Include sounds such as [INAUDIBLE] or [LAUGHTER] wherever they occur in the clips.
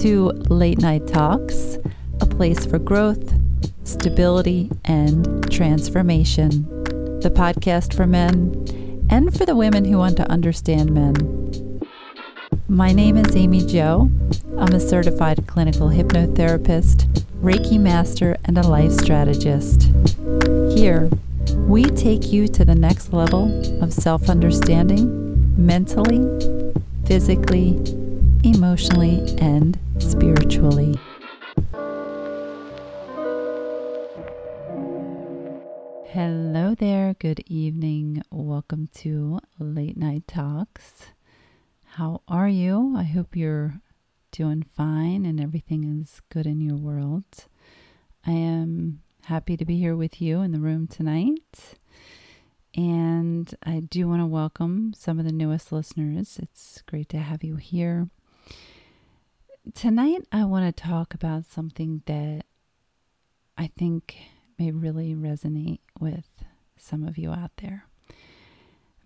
to Late Night Talks, a place for growth, stability, and transformation. The podcast for men and for the women who want to understand men. My name is Amy Jo. I'm a certified clinical hypnotherapist, Reiki master, and a life strategist. Here, we take you to the next level of self understanding mentally, physically, emotionally, and spiritually. Hello there, good evening. Welcome to Late Night Talks. How are you? I hope you're doing fine and everything is good in your world. I am happy to be here with you in the room tonight. And I do want to welcome some of the newest listeners. It's great to have you here. Tonight, I want to talk about something that I think may really resonate with some of you out there.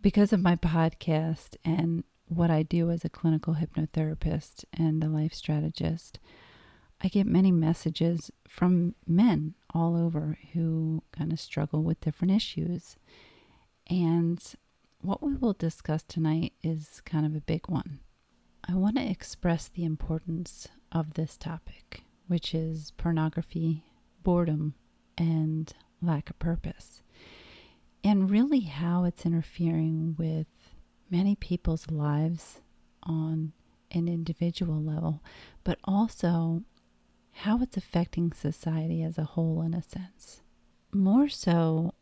Because of my podcast and what I do as a clinical hypnotherapist and a life strategist, I get many messages from men all over who kind of struggle with different issues. And what we will discuss tonight is kind of a big one. I want to express the importance of this topic, which is pornography, boredom, and lack of purpose, and really how it's interfering with many people's lives on an individual level, but also how it's affecting society as a whole, in a sense. More so,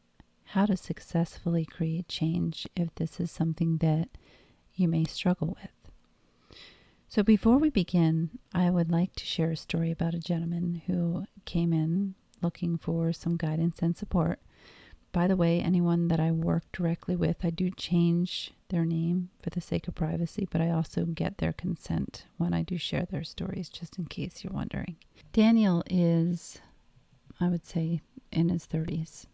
how to successfully create change if this is something that you may struggle with. So, before we begin, I would like to share a story about a gentleman who came in looking for some guidance and support. By the way, anyone that I work directly with, I do change their name for the sake of privacy, but I also get their consent when I do share their stories, just in case you're wondering. Daniel is, I would say, in his 30s.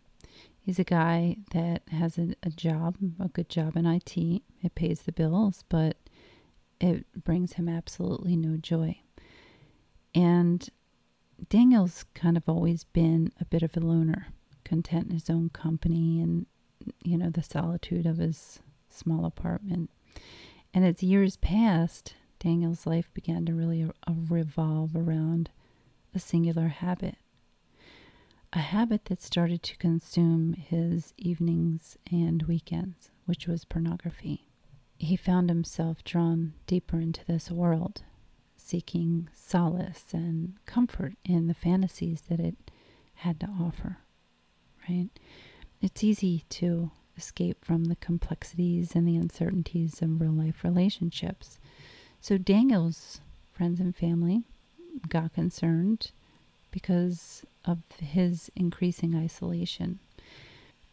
He's a guy that has a, a job, a good job in IT. It pays the bills, but it brings him absolutely no joy. And Daniel's kind of always been a bit of a loner, content in his own company and, you know, the solitude of his small apartment. And as years passed, Daniel's life began to really uh, revolve around a singular habit. A habit that started to consume his evenings and weekends, which was pornography. He found himself drawn deeper into this world, seeking solace and comfort in the fantasies that it had to offer. Right? It's easy to escape from the complexities and the uncertainties of real life relationships. So Daniel's friends and family got concerned because of his increasing isolation.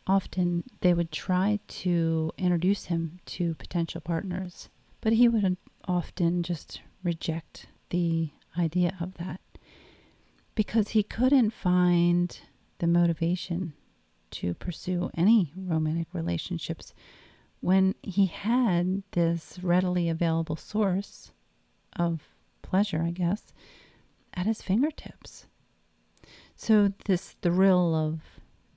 Often they would try to introduce him to potential partners, but he would often just reject the idea of that because he couldn't find the motivation to pursue any romantic relationships when he had this readily available source of pleasure, I guess, at his fingertips. So, this thrill of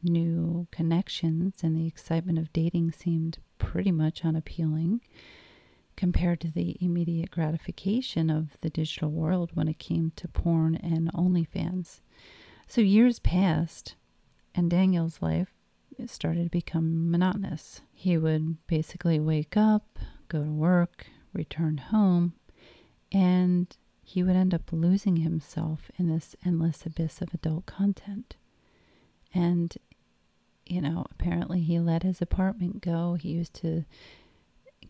new connections and the excitement of dating seemed pretty much unappealing compared to the immediate gratification of the digital world when it came to porn and OnlyFans. So, years passed, and Daniel's life started to become monotonous. He would basically wake up, go to work, return home, and he would end up losing himself in this endless abyss of adult content. And, you know, apparently he let his apartment go. He used to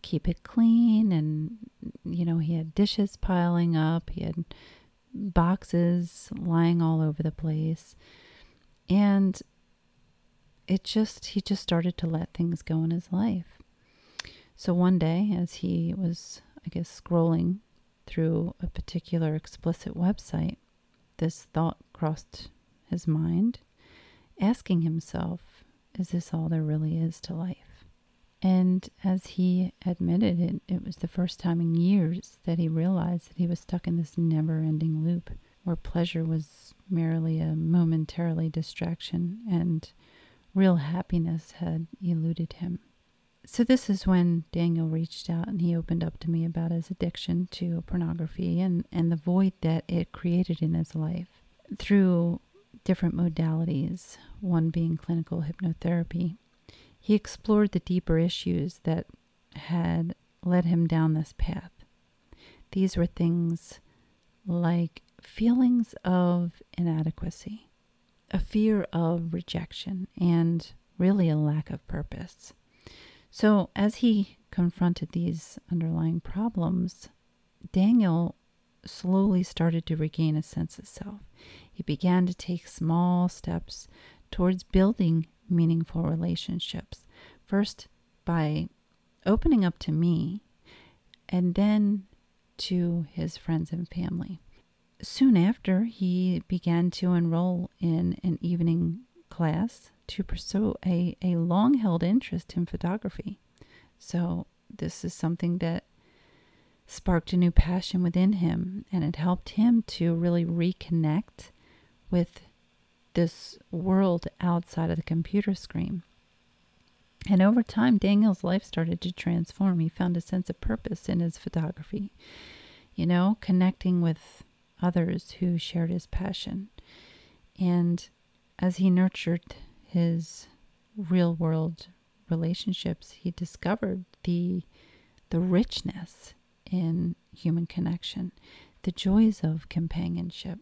keep it clean, and, you know, he had dishes piling up, he had boxes lying all over the place. And it just, he just started to let things go in his life. So one day, as he was, I guess, scrolling through a particular explicit website, this thought crossed his mind, asking himself, is this all there really is to life? And as he admitted it, it was the first time in years that he realized that he was stuck in this never ending loop where pleasure was merely a momentarily distraction and real happiness had eluded him. So, this is when Daniel reached out and he opened up to me about his addiction to pornography and, and the void that it created in his life through different modalities, one being clinical hypnotherapy. He explored the deeper issues that had led him down this path. These were things like feelings of inadequacy, a fear of rejection, and really a lack of purpose. So, as he confronted these underlying problems, Daniel slowly started to regain a sense of self. He began to take small steps towards building meaningful relationships. First, by opening up to me, and then to his friends and family. Soon after, he began to enroll in an evening class to pursue a, a long held interest in photography. So, this is something that sparked a new passion within him, and it helped him to really reconnect with this world outside of the computer screen. And over time, Daniel's life started to transform. He found a sense of purpose in his photography, you know, connecting with others who shared his passion. And as he nurtured his real world relationships, he discovered the the richness in human connection, the joys of companionship,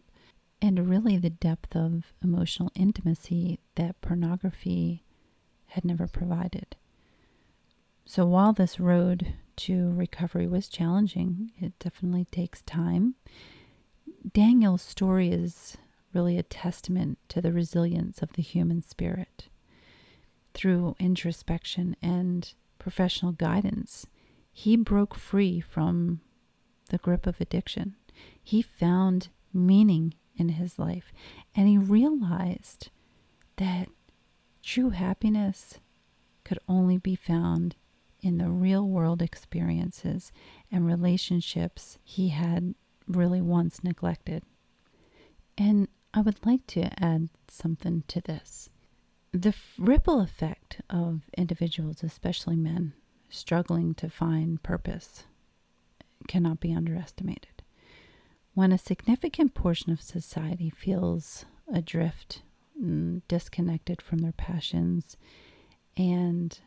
and really the depth of emotional intimacy that pornography had never provided. So while this road to recovery was challenging, it definitely takes time. Daniel's story is really a testament to the resilience of the human spirit. Through introspection and professional guidance, he broke free from the grip of addiction. He found meaning in his life and he realized that true happiness could only be found in the real world experiences and relationships he had really once neglected. And I would like to add something to this. The ripple effect of individuals, especially men, struggling to find purpose cannot be underestimated. When a significant portion of society feels adrift, disconnected from their passions, and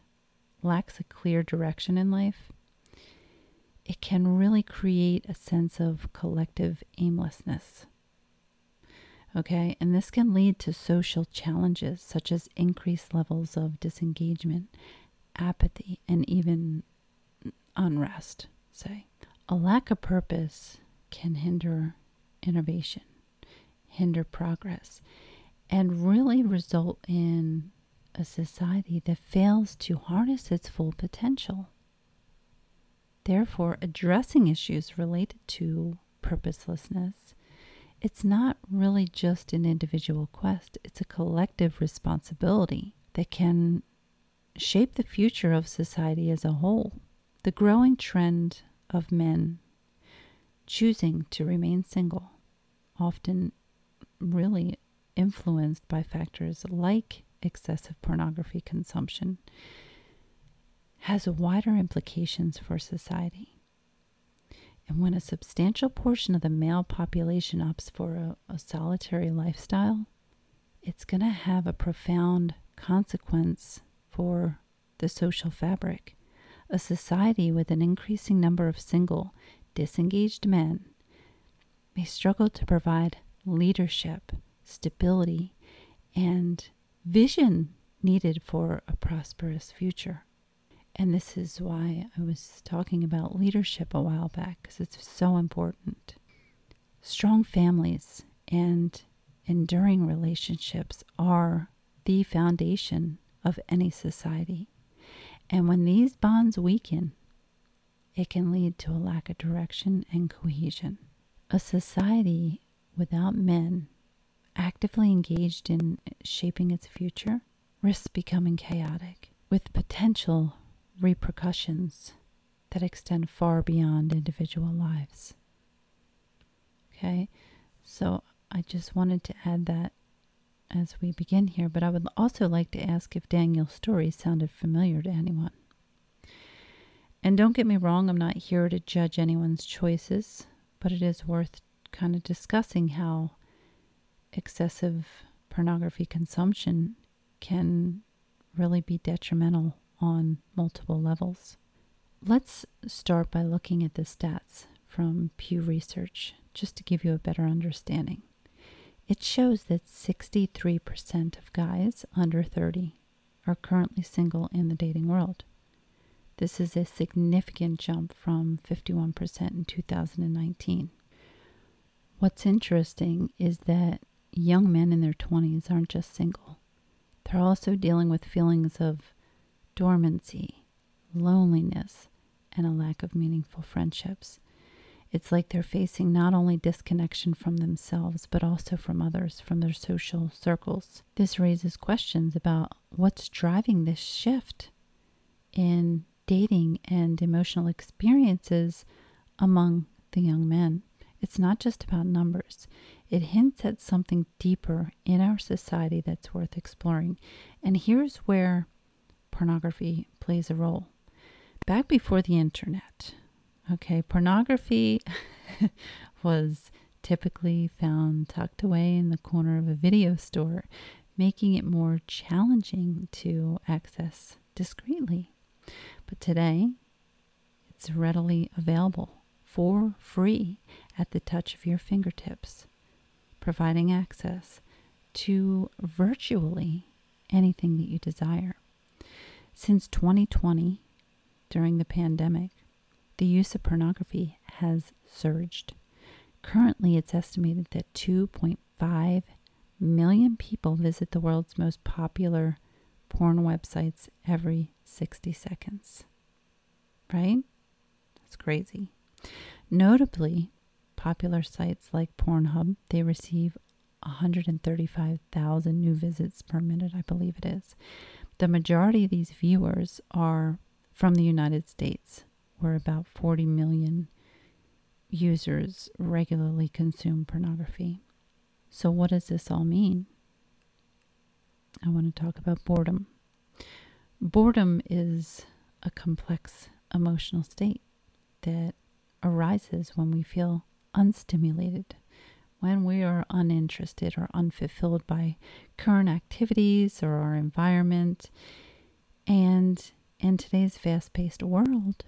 lacks a clear direction in life, it can really create a sense of collective aimlessness. Okay, and this can lead to social challenges such as increased levels of disengagement, apathy, and even unrest, say. A lack of purpose can hinder innovation, hinder progress, and really result in a society that fails to harness its full potential. Therefore, addressing issues related to purposelessness, it's not really just an individual quest, it's a collective responsibility that can shape the future of society as a whole. The growing trend of men choosing to remain single, often really influenced by factors like excessive pornography consumption, has wider implications for society. And when a substantial portion of the male population opts for a, a solitary lifestyle, it's going to have a profound consequence for the social fabric. A society with an increasing number of single, disengaged men may struggle to provide leadership, stability, and vision needed for a prosperous future. And this is why I was talking about leadership a while back, because it's so important. Strong families and enduring relationships are the foundation of any society. And when these bonds weaken, it can lead to a lack of direction and cohesion. A society without men actively engaged in shaping its future risks becoming chaotic, with potential repercussions that extend far beyond individual lives. Okay, so I just wanted to add that as we begin here, but I would also like to ask if Daniel's story sounded familiar to anyone. And don't get me wrong, I'm not here to judge anyone's choices, but it is worth kind of discussing how excessive pornography consumption can really be detrimental on multiple levels. Let's start by looking at the stats from Pew Research just to give you a better understanding. It shows that 63% of guys under 30 are currently single in the dating world. This is a significant jump from 51% in 2019. What's interesting is that young men in their 20s aren't just single, they're also dealing with feelings of dormancy, loneliness, and a lack of meaningful friendships. It's like they're facing not only disconnection from themselves, but also from others, from their social circles. This raises questions about what's driving this shift in dating and emotional experiences among the young men. It's not just about numbers, it hints at something deeper in our society that's worth exploring. And here's where pornography plays a role. Back before the internet, Okay, pornography [LAUGHS] was typically found tucked away in the corner of a video store, making it more challenging to access discreetly. But today, it's readily available for free at the touch of your fingertips, providing access to virtually anything that you desire. Since 2020, during the pandemic, the use of pornography has surged. Currently, it's estimated that 2.5 million people visit the world's most popular porn websites every 60 seconds. Right? That's crazy. Notably, popular sites like Pornhub, they receive 135,000 new visits per minute, I believe it is. The majority of these viewers are from the United States, where about 40 million users regularly consume pornography. So, what does this all mean? I want to talk about boredom. Boredom is a complex emotional state that arises when we feel unstimulated, when we are uninterested or unfulfilled by current activities or our environment. And in today's fast paced world,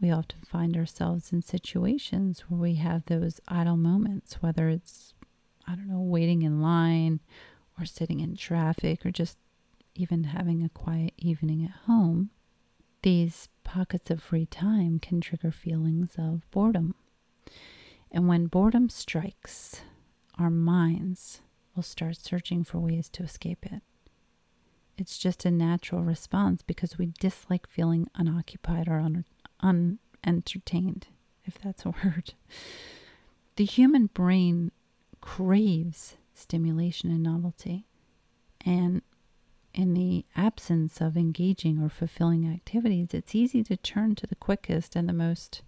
we often find ourselves in situations where we have those idle moments, whether it's, I don't know, waiting in line or sitting in traffic or just even having a quiet evening at home. These pockets of free time can trigger feelings of boredom. And when boredom strikes, our minds will start searching for ways to escape it. It's just a natural response because we dislike feeling unoccupied or un- unentertained, if that's a [LAUGHS] word. The human brain craves stimulation and novelty. And in the absence of engaging or fulfilling activities, it's easy to turn to the quickest and the most,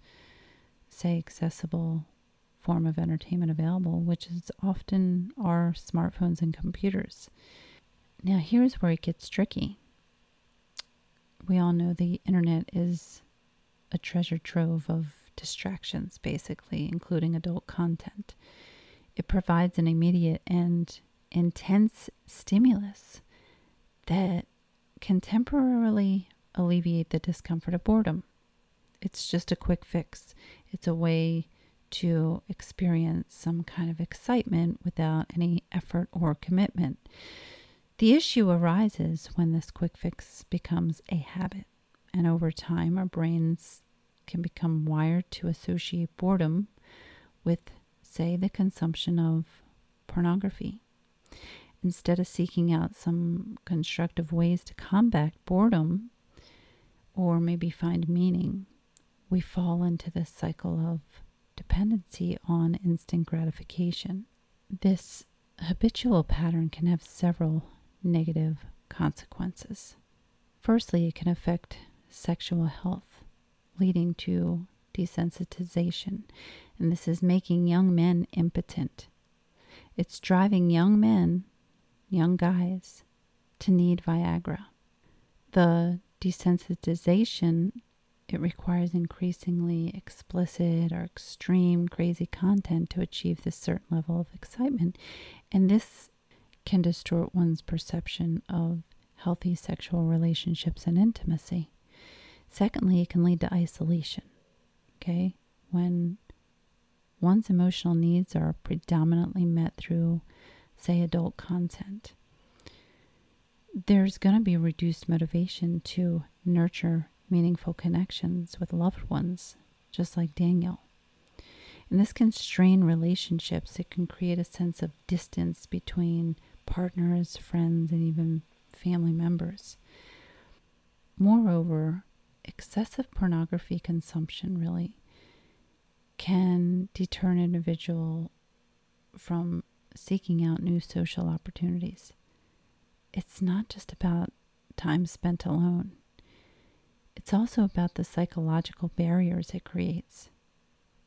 say, accessible form of entertainment available, which is often our smartphones and computers. Now, here's where it gets tricky. We all know the internet is a treasure trove of distractions, basically, including adult content. It provides an immediate and intense stimulus that can temporarily alleviate the discomfort of boredom. It's just a quick fix. It's a way to experience some kind of excitement without any effort or commitment. The issue arises when this quick fix becomes a habit. And over time, our brains can become wired to associate boredom with, say, the consumption of pornography. Instead of seeking out some constructive ways to combat boredom or maybe find meaning, we fall into this cycle of dependency on instant gratification. This habitual pattern can have several negative consequences. Firstly, it can affect sexual health, leading to desensitization. And this is making young men impotent. It's driving young men, young guys, to need Viagra. The desensitization, it requires increasingly explicit or extreme crazy content to achieve this certain level of excitement. And this can distort one's perception of healthy sexual relationships and intimacy. Secondly, it can lead to isolation. Okay? When one's emotional needs are predominantly met through, say, adult content, there's going to be reduced motivation to nurture meaningful connections with loved ones, just like Daniel. And this can strain relationships. It can create a sense of distance between partners, friends, and even family members. Moreover, excessive pornography consumption really can deter an individual from seeking out new social opportunities. It's not just about time spent alone, it's also about the psychological barriers it creates,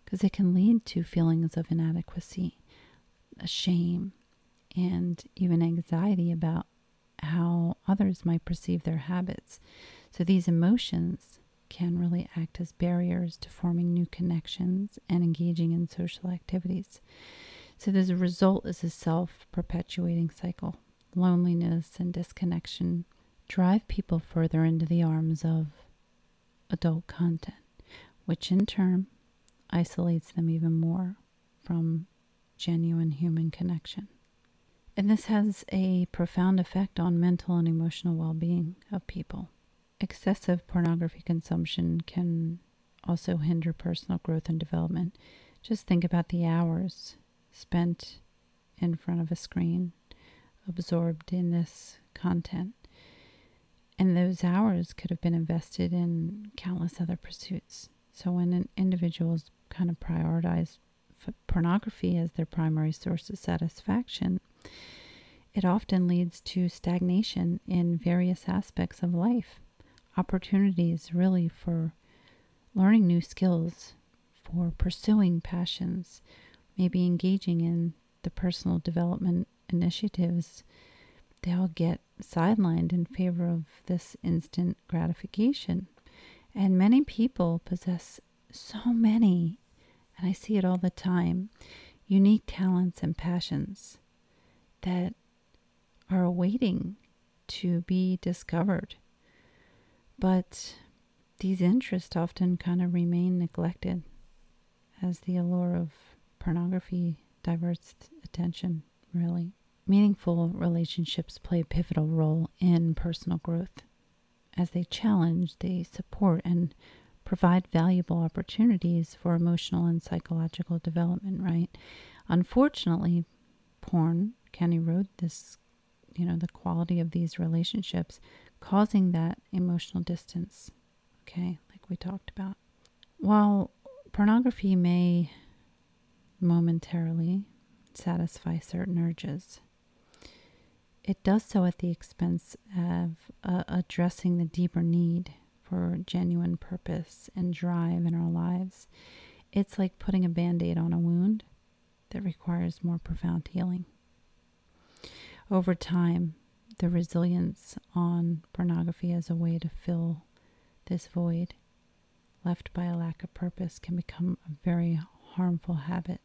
because it can lead to feelings of inadequacy, shame, and even anxiety about how others might perceive their habits. So these emotions can really act as barriers to forming new connections and engaging in social activities. So the result is a self perpetuating cycle. Loneliness and disconnection drive people further into the arms of adult content, which in turn isolates them even more from genuine human connection. And this has a profound effect on mental and emotional well being of people. Excessive pornography consumption can also hinder personal growth and development. Just think about the hours spent in front of a screen, absorbed in this content. And those hours could have been invested in countless other pursuits. So when an individual kind of prioritized pornography as their primary source of satisfaction, it often leads to stagnation in various aspects of life, opportunities really for learning new skills, for pursuing passions, maybe engaging in the personal development initiatives. They all get sidelined in favor of this instant gratification. And many people possess so many, and I see it all the time, unique talents and passions that are awaiting to be discovered. But these interests often kind of remain neglected as the allure of pornography diverts attention, really. Meaningful relationships play a pivotal role in personal growth as they challenge, they support, and provide valuable opportunities for emotional and psychological development, right? Unfortunately, porn can erode this, you know, the quality of these relationships, causing that emotional distance, okay, like we talked about. While pornography may momentarily satisfy certain urges, it does so at the expense of uh, addressing the deeper need for genuine purpose and drive in our lives. It's like putting a band aid on a wound that requires more profound healing. Over time, the resilience on pornography as a way to fill this void left by a lack of purpose can become a very harmful habit.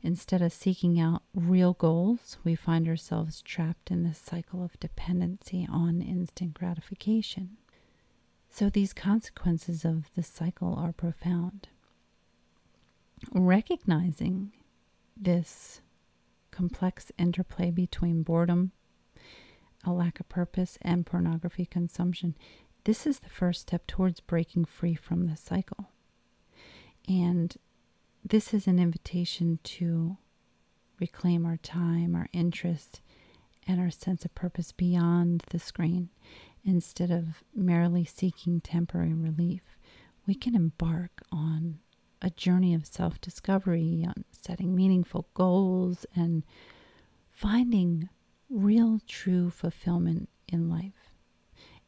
Instead of seeking out real goals, we find ourselves trapped in this cycle of dependency on instant gratification. So, these consequences of the cycle are profound. Recognizing this complex interplay between boredom, a lack of purpose, and pornography consumption, this is the first step towards breaking free from the cycle. And this is an invitation to reclaim our time, our interest, and our sense of purpose beyond the screen. Instead of merely seeking temporary relief, we can embark on a journey of self discovery, on setting meaningful goals, and finding real, true fulfillment in life.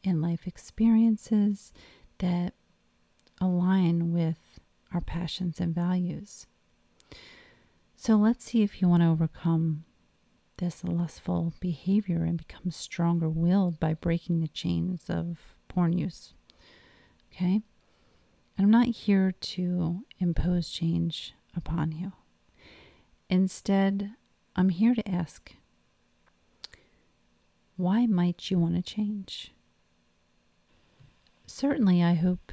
in life experiences that align with our passions and values. So let's see if you want to overcome this lustful behavior and become stronger willed by breaking the chains of porn use. Okay? And I'm not here to impose change upon you. Instead, I'm here to ask why might you want to change? Certainly, I hope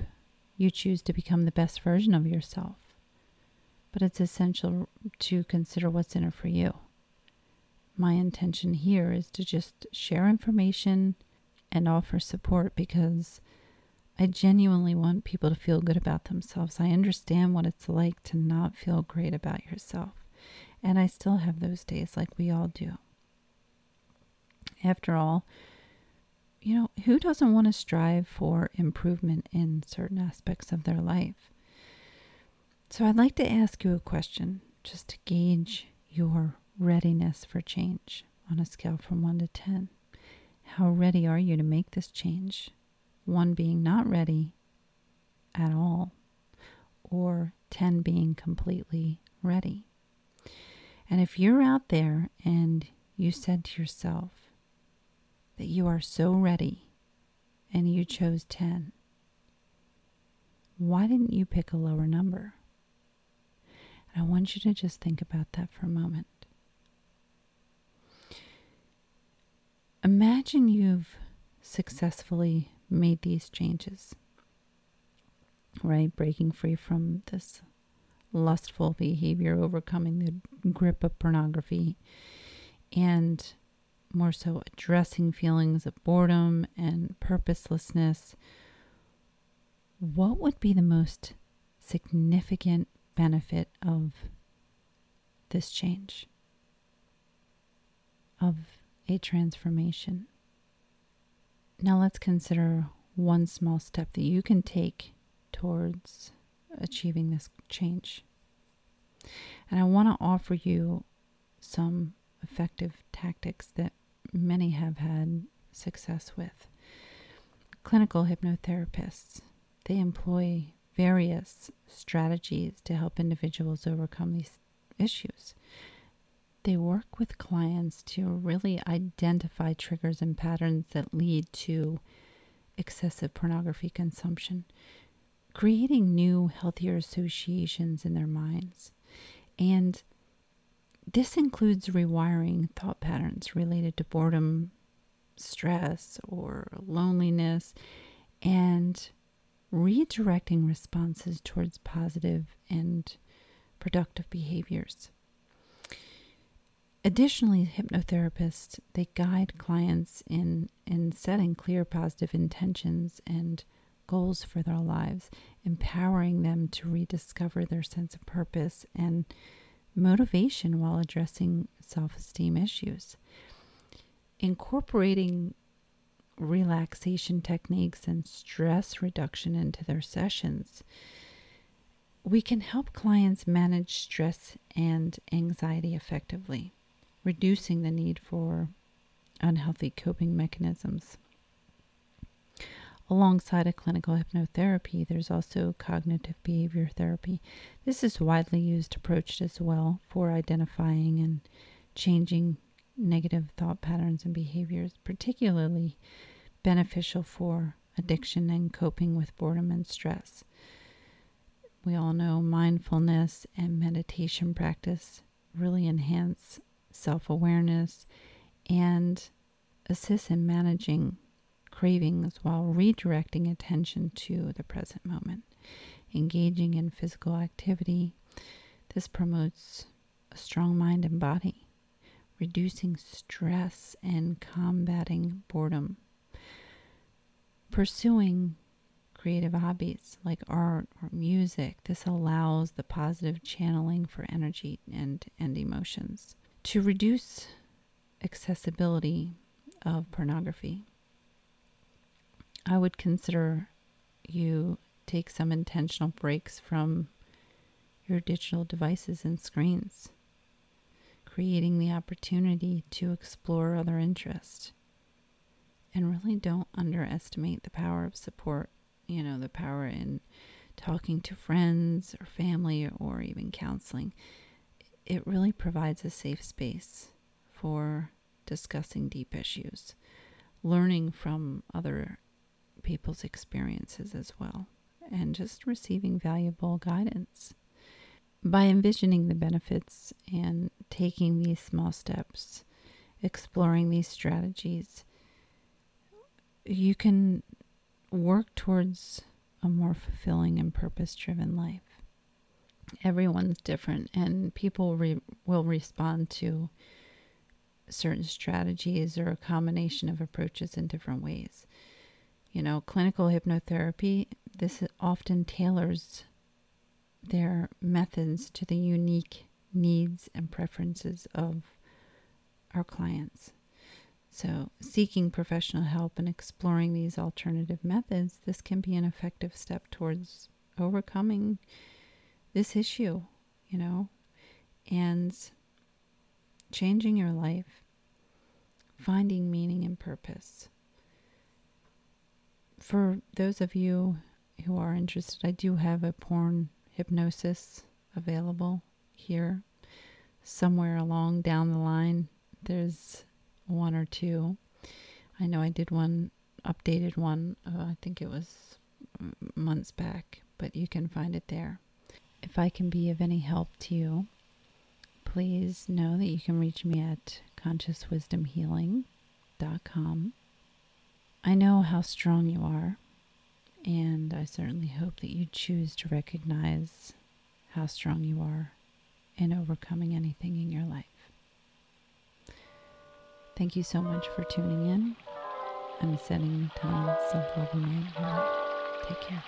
you choose to become the best version of yourself, but it's essential to consider what's in it for you. My intention here is to just share information and offer support because I genuinely want people to feel good about themselves. I understand what it's like to not feel great about yourself. And I still have those days like we all do. After all, you know, who doesn't want to strive for improvement in certain aspects of their life? So I'd like to ask you a question just to gauge your readiness for change on a scale from 1 to 10. How ready are you to make this change? One being not ready at all, or 10 being completely ready. And if you're out there and you said to yourself that you are so ready and you chose 10, why didn't you pick a lower number? And I want you to just think about that for a moment. Imagine you've successfully made these changes, right? Breaking free from this lustful behavior, overcoming the grip of pornography, and more so addressing feelings of boredom and purposelessness. What would be the most significant benefit of this change? Of a transformation? Now let's consider one small step that you can take towards achieving this change. And I want to offer you some effective tactics that many have had success with. Clinical hypnotherapists, they employ various strategies to help individuals overcome these issues. They work with clients to really identify triggers and patterns that lead to excessive pornography consumption, creating new, healthier associations in their minds. And this includes rewiring thought patterns related to boredom, stress, or loneliness, and redirecting responses towards positive and productive behaviors. Additionally, hypnotherapists they guide clients in in setting clear positive intentions and goals for their lives, empowering them to rediscover their sense of purpose and motivation while addressing self-esteem issues. Incorporating relaxation techniques and stress reduction into their sessions we can help clients manage stress and anxiety effectively reducing the need for unhealthy coping mechanisms. Alongside a clinical hypnotherapy, there's also cognitive behavior therapy. This is widely used approach as well for identifying and changing negative thought patterns and behaviors, particularly beneficial for addiction and coping with boredom and stress. We all know mindfulness and meditation practice really enhance self awareness, and assist in managing cravings while redirecting attention to the present moment. Engaging in physical activity. This promotes a strong mind and body, reducing stress and combating boredom. Pursuing creative hobbies like art or music, this allows the positive channeling for energy and, and emotions to reduce accessibility of pornography, I would consider you take some intentional breaks from your digital devices and screens, creating the opportunity to explore other interests And really don't underestimate the power of support, you know, the power in talking to friends or family or even counseling. It really provides a safe space for discussing deep issues, learning from other people's experiences as well, and just receiving valuable guidance. By envisioning the benefits and taking these small steps, exploring these strategies, you can work towards a more fulfilling and purpose driven life. Everyone's different, and people re- will respond to certain strategies or a combination of approaches in different ways. You know, clinical hypnotherapy, this often tailors their methods to the unique needs and preferences of our clients. So, seeking professional help and exploring these alternative methods, this can be an effective step towards overcoming this issue, you know, and changing your life, finding meaning and purpose. For those of you who are interested, I do have a porn hypnosis available here. Somewhere along down the line, there's one or two. I know I did one updated one, uh, I think it was months back, but you can find it there. If I can be of any help to you, please know that you can reach me at consciouswisdomhealing.com. I know how strong you are, and I certainly hope that you choose to recognize how strong you are in overcoming anything in your life. Thank you so much for tuning in. I'm sending tons of love and light. Take care.